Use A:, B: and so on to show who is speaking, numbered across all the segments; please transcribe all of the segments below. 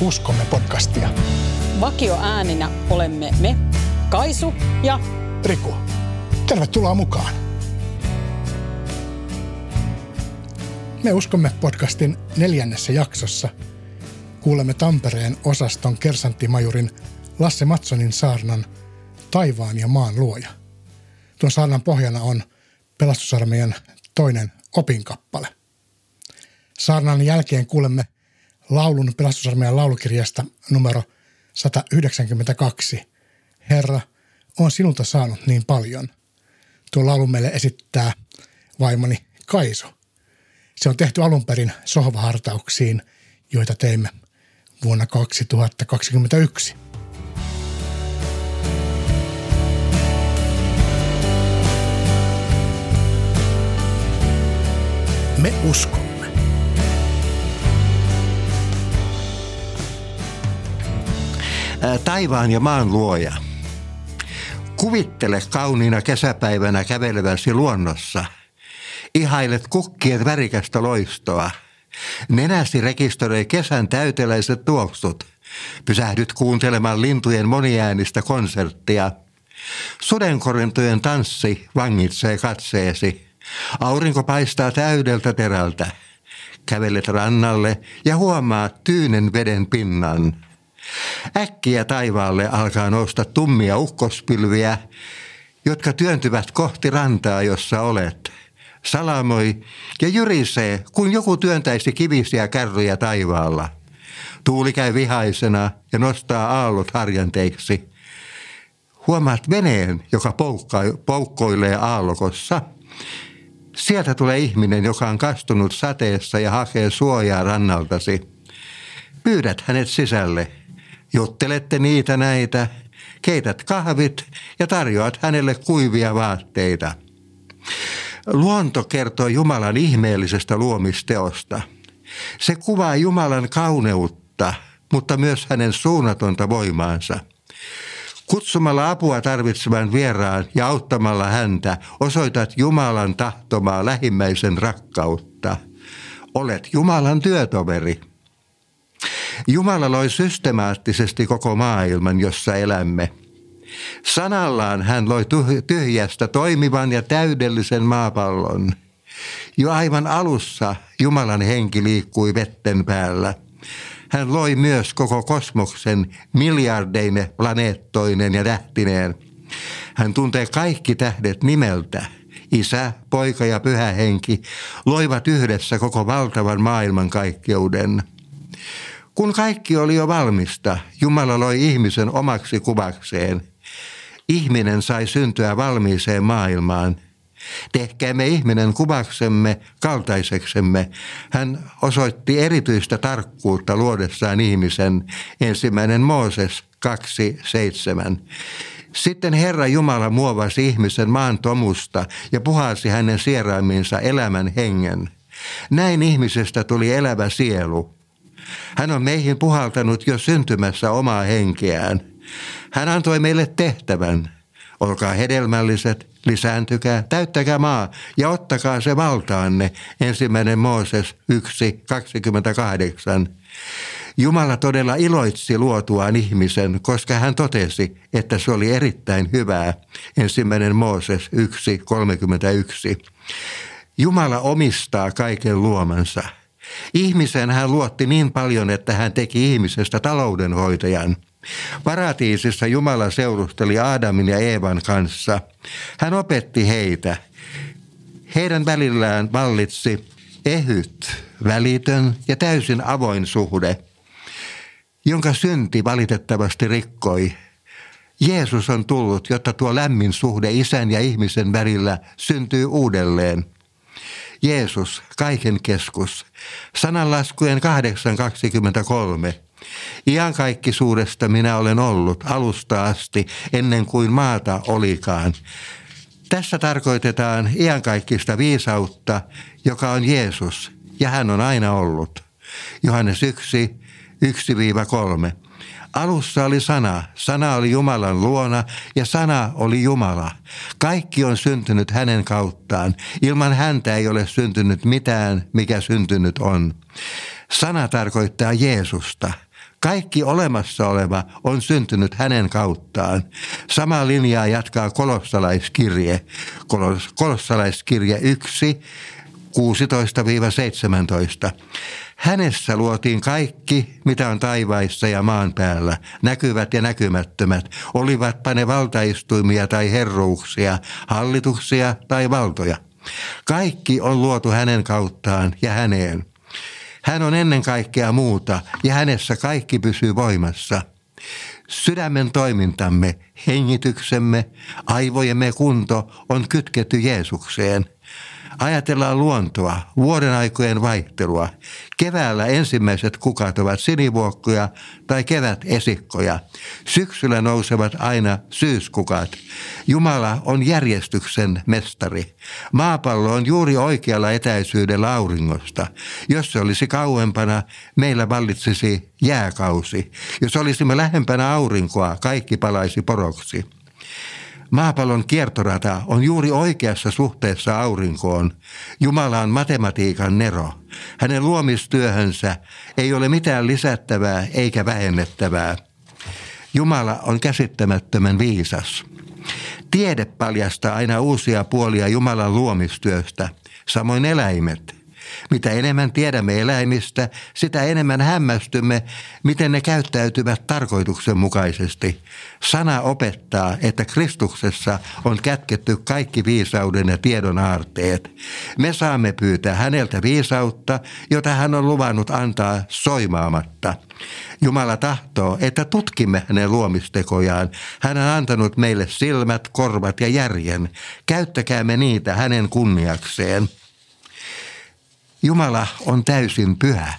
A: uskomme podcastia.
B: Vakio ääninä olemme me, Kaisu ja
A: Riku. Tervetuloa mukaan. Me uskomme podcastin neljännessä jaksossa. Kuulemme Tampereen osaston kersanttimajurin Lasse Matsonin saarnan Taivaan ja maan luoja. Tuon saarnan pohjana on pelastusarmeijan toinen opinkappale. Saarnan jälkeen kuulemme laulun pelastusarmeijan laulukirjasta numero 192. Herra, on sinulta saanut niin paljon. Tuo laulu meille esittää vaimoni Kaisu. Se on tehty alun perin sohvahartauksiin, joita teimme vuonna 2021. Me uskomme.
C: Taivaan ja maan luoja. Kuvittele kauniina kesäpäivänä käveleväsi luonnossa. Ihailet kukkien värikästä loistoa. Nenäsi rekisteröi kesän täyteläiset tuoksut. Pysähdyt kuuntelemaan lintujen moniäänistä konserttia. Sudenkorintojen tanssi vangitsee katseesi. Aurinko paistaa täydeltä terältä. Kävelet rannalle ja huomaat tyynen veden pinnan. Äkkiä taivaalle alkaa nousta tummia ukkospilviä, jotka työntyvät kohti rantaa, jossa olet. Salamoi ja jyrisee, kun joku työntäisi kivisiä kärryjä taivaalla. Tuuli käy vihaisena ja nostaa aallot harjanteiksi. Huomaat veneen, joka poukka- poukkoilee aallokossa. Sieltä tulee ihminen, joka on kastunut sateessa ja hakee suojaa rannaltasi. Pyydät hänet sisälle. Juttelette niitä näitä, keität kahvit ja tarjoat hänelle kuivia vaatteita. Luonto kertoo Jumalan ihmeellisestä luomisteosta. Se kuvaa Jumalan kauneutta, mutta myös hänen suunnatonta voimaansa. Kutsumalla apua tarvitsevan vieraan ja auttamalla häntä osoitat Jumalan tahtomaa lähimmäisen rakkautta. Olet Jumalan työtoveri. Jumala loi systemaattisesti koko maailman, jossa elämme. Sanallaan hän loi tyhjästä toimivan ja täydellisen maapallon. Jo aivan alussa Jumalan henki liikkui vetten päällä. Hän loi myös koko kosmoksen miljardeine planeettoinen ja tähtineen. Hän tuntee kaikki tähdet nimeltä. Isä, poika ja pyhä henki loivat yhdessä koko valtavan maailmankaikkeuden. Kun kaikki oli jo valmista, Jumala loi ihmisen omaksi kuvakseen. Ihminen sai syntyä valmiiseen maailmaan. Tehkäämme ihminen kuvaksemme kaltaiseksemme. Hän osoitti erityistä tarkkuutta luodessaan ihmisen. Ensimmäinen Mooses 2.7. Sitten Herra Jumala muovasi ihmisen maan tomusta ja puhasi hänen sieraimiinsa elämän hengen. Näin ihmisestä tuli elävä sielu. Hän on meihin puhaltanut jo syntymässä omaa henkeään. Hän antoi meille tehtävän. Olkaa hedelmälliset, lisääntykää, täyttäkää maa ja ottakaa se valtaanne. Ensimmäinen Mooses 1.28. Jumala todella iloitsi luotuaan ihmisen, koska hän totesi, että se oli erittäin hyvää. Ensimmäinen Mooses 1.31. Jumala omistaa kaiken luomansa. Ihmisen hän luotti niin paljon, että hän teki ihmisestä taloudenhoitajan. Paratiisissa Jumala seurusteli Aadamin ja Eevan kanssa. Hän opetti heitä. Heidän välillään vallitsi ehyt, välitön ja täysin avoin suhde, jonka synti valitettavasti rikkoi. Jeesus on tullut, jotta tuo lämmin suhde isän ja ihmisen välillä syntyy uudelleen – Jeesus, kaiken keskus. Sananlaskujen 8.23. Iankaikkisuudesta minä olen ollut alusta asti ennen kuin maata olikaan. Tässä tarkoitetaan iankaikkista viisautta, joka on Jeesus, ja hän on aina ollut. Johannes 1, 1-3. Alussa oli sana, sana oli Jumalan luona ja sana oli Jumala. Kaikki on syntynyt hänen kauttaan. Ilman häntä ei ole syntynyt mitään, mikä syntynyt on. Sana tarkoittaa Jeesusta. Kaikki olemassa oleva on syntynyt hänen kauttaan. Sama linjaa jatkaa kolossalaiskirje. Kolos, kolossalaiskirje 1, 16-17. Hänessä luotiin kaikki, mitä on taivaissa ja maan päällä, näkyvät ja näkymättömät, olivatpa ne valtaistuimia tai herruuksia, hallituksia tai valtoja. Kaikki on luotu hänen kauttaan ja häneen. Hän on ennen kaikkea muuta ja hänessä kaikki pysyy voimassa. Sydämen toimintamme, hengityksemme, aivojemme kunto on kytketty Jeesukseen – Ajatellaan luontoa, vuoden aikojen vaihtelua. Keväällä ensimmäiset kukat ovat sinivuokkoja tai kevät esikkoja. Syksyllä nousevat aina syyskukat. Jumala on järjestyksen mestari. Maapallo on juuri oikealla etäisyydellä auringosta. Jos se olisi kauempana, meillä vallitsisi jääkausi. Jos olisimme lähempänä aurinkoa, kaikki palaisi poroksi. Maapallon kiertorata on juuri oikeassa suhteessa aurinkoon. Jumala on matematiikan nero. Hänen luomistyöhönsä ei ole mitään lisättävää eikä vähennettävää. Jumala on käsittämättömän viisas. Tiede paljastaa aina uusia puolia Jumalan luomistyöstä, samoin eläimet. Mitä enemmän tiedämme eläimistä, sitä enemmän hämmästymme, miten ne käyttäytyvät tarkoituksenmukaisesti. Sana opettaa, että Kristuksessa on kätketty kaikki viisauden ja tiedon aarteet. Me saamme pyytää häneltä viisautta, jota hän on luvannut antaa soimaamatta. Jumala tahtoo, että tutkimme hänen luomistekojaan. Hän on antanut meille silmät, korvat ja järjen. Käyttäkäämme niitä hänen kunniakseen. Jumala on täysin pyhä.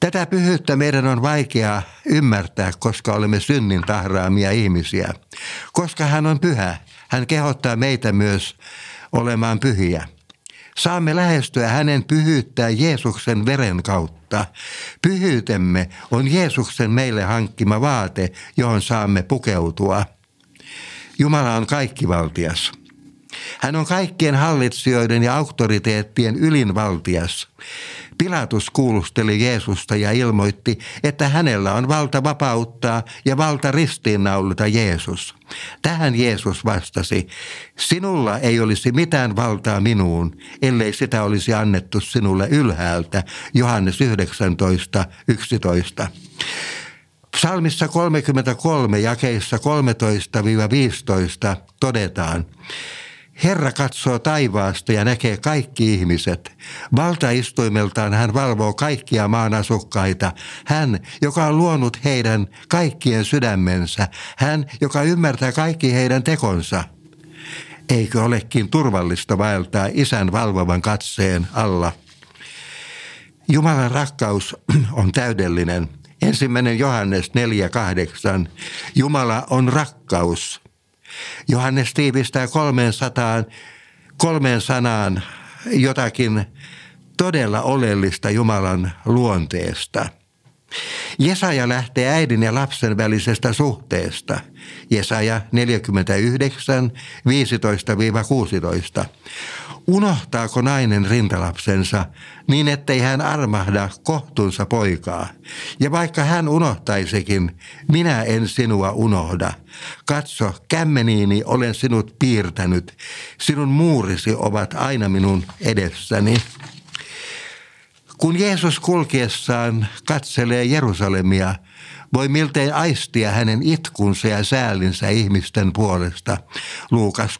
C: Tätä pyhyyttä meidän on vaikea ymmärtää, koska olemme synnin tahraamia ihmisiä. Koska hän on pyhä, hän kehottaa meitä myös olemaan pyhiä. Saamme lähestyä hänen pyhyyttään Jeesuksen veren kautta. Pyhyytemme on Jeesuksen meille hankkima vaate, johon saamme pukeutua. Jumala on kaikkivaltias. Hän on kaikkien hallitsijoiden ja auktoriteettien ylinvaltias. Pilatus kuulusteli Jeesusta ja ilmoitti, että hänellä on valta vapauttaa ja valta ristiinnaulita Jeesus. Tähän Jeesus vastasi, sinulla ei olisi mitään valtaa minuun, ellei sitä olisi annettu sinulle ylhäältä. Johannes 19, 11. Psalmissa 33 jakeissa 13-15 todetaan, Herra katsoo taivaasta ja näkee kaikki ihmiset. Valtaistuimeltaan hän valvoo kaikkia maan asukkaita. Hän, joka on luonut heidän kaikkien sydämensä. Hän, joka ymmärtää kaikki heidän tekonsa. Eikö olekin turvallista vaeltaa isän valvovan katseen alla? Jumalan rakkaus on täydellinen. Ensimmäinen Johannes 4.8. Jumala on rakkaus. Johannes tiivistää kolmeen sataan, kolmeen sanaan jotakin todella oleellista Jumalan luonteesta. Jesaja lähtee äidin ja lapsen välisestä suhteesta. Jesaja 49, 15-16. Unohtaako nainen rintalapsensa niin, ettei hän armahda kohtunsa poikaa? Ja vaikka hän unohtaisikin, minä en sinua unohda. Katso, kämmeniini olen sinut piirtänyt. Sinun muurisi ovat aina minun edessäni. Kun Jeesus kulkiessaan katselee Jerusalemia, voi miltei aistia hänen itkunsa ja säälinsä ihmisten puolesta. Luukas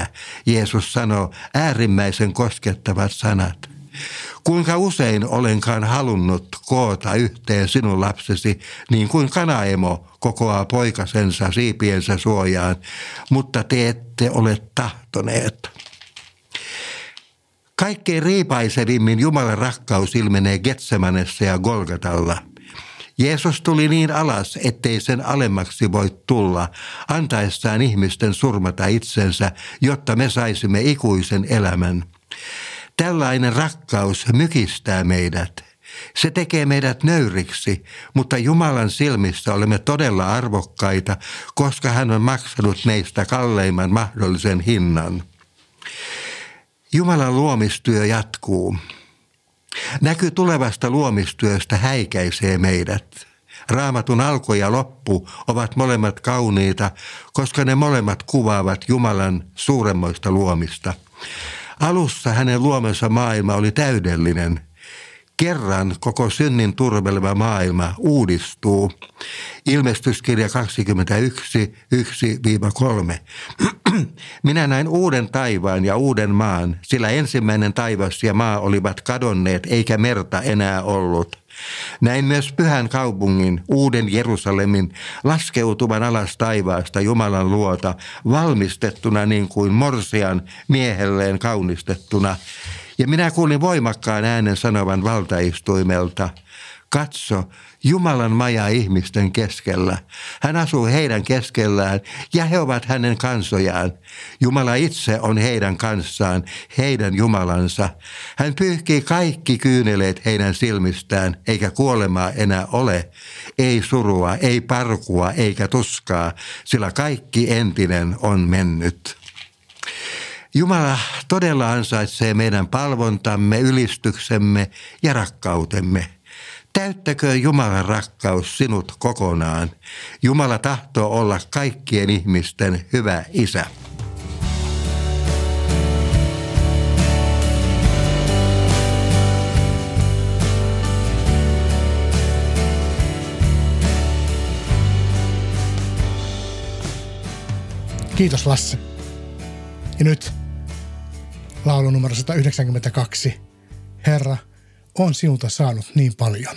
C: 13.34 Jeesus sanoo äärimmäisen koskettavat sanat. Kuinka usein olenkaan halunnut koota yhteen sinun lapsesi, niin kuin kanaemo kokoaa poikasensa siipiensä suojaan, mutta te ette ole tahtoneet. Kaikkein riipaisevimmin Jumalan rakkaus ilmenee Getsemanessa ja Golgatalla. Jeesus tuli niin alas, ettei sen alemmaksi voi tulla, antaessaan ihmisten surmata itsensä, jotta me saisimme ikuisen elämän. Tällainen rakkaus mykistää meidät. Se tekee meidät nöyriksi, mutta Jumalan silmissä olemme todella arvokkaita, koska hän on maksanut meistä kalleimman mahdollisen hinnan. Jumalan luomistyö jatkuu. Näky tulevasta luomistyöstä häikäisee meidät. Raamatun alku ja loppu ovat molemmat kauniita, koska ne molemmat kuvaavat Jumalan suuremmoista luomista. Alussa hänen luomensa maailma oli täydellinen. Kerran koko synnin turmeleva maailma uudistuu. Ilmestyskirja 21, 1-3. Minä näin uuden taivaan ja uuden maan, sillä ensimmäinen taivas ja maa olivat kadonneet eikä merta enää ollut. Näin myös pyhän kaupungin, uuden Jerusalemin, laskeutuvan alas taivaasta Jumalan luota, valmistettuna niin kuin morsian miehelleen kaunistettuna. Ja minä kuulin voimakkaan äänen sanovan valtaistuimelta, katso, Jumalan maja ihmisten keskellä. Hän asuu heidän keskellään ja he ovat hänen kansojaan. Jumala itse on heidän kanssaan, heidän Jumalansa. Hän pyyhkii kaikki kyyneleet heidän silmistään, eikä kuolemaa enää ole. Ei surua, ei parkua, eikä tuskaa, sillä kaikki entinen on mennyt. Jumala todella ansaitsee meidän palvontamme, ylistyksemme ja rakkautemme – Täyttäkö Jumalan rakkaus sinut kokonaan. Jumala tahtoo olla kaikkien ihmisten hyvä isä.
A: Kiitos Lasse. Ja nyt laulu numero 192. Herra, on sinulta saanut niin paljon.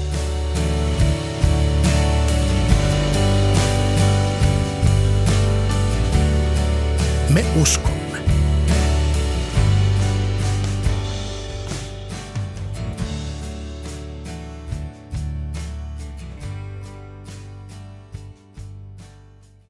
B: Me uskomme.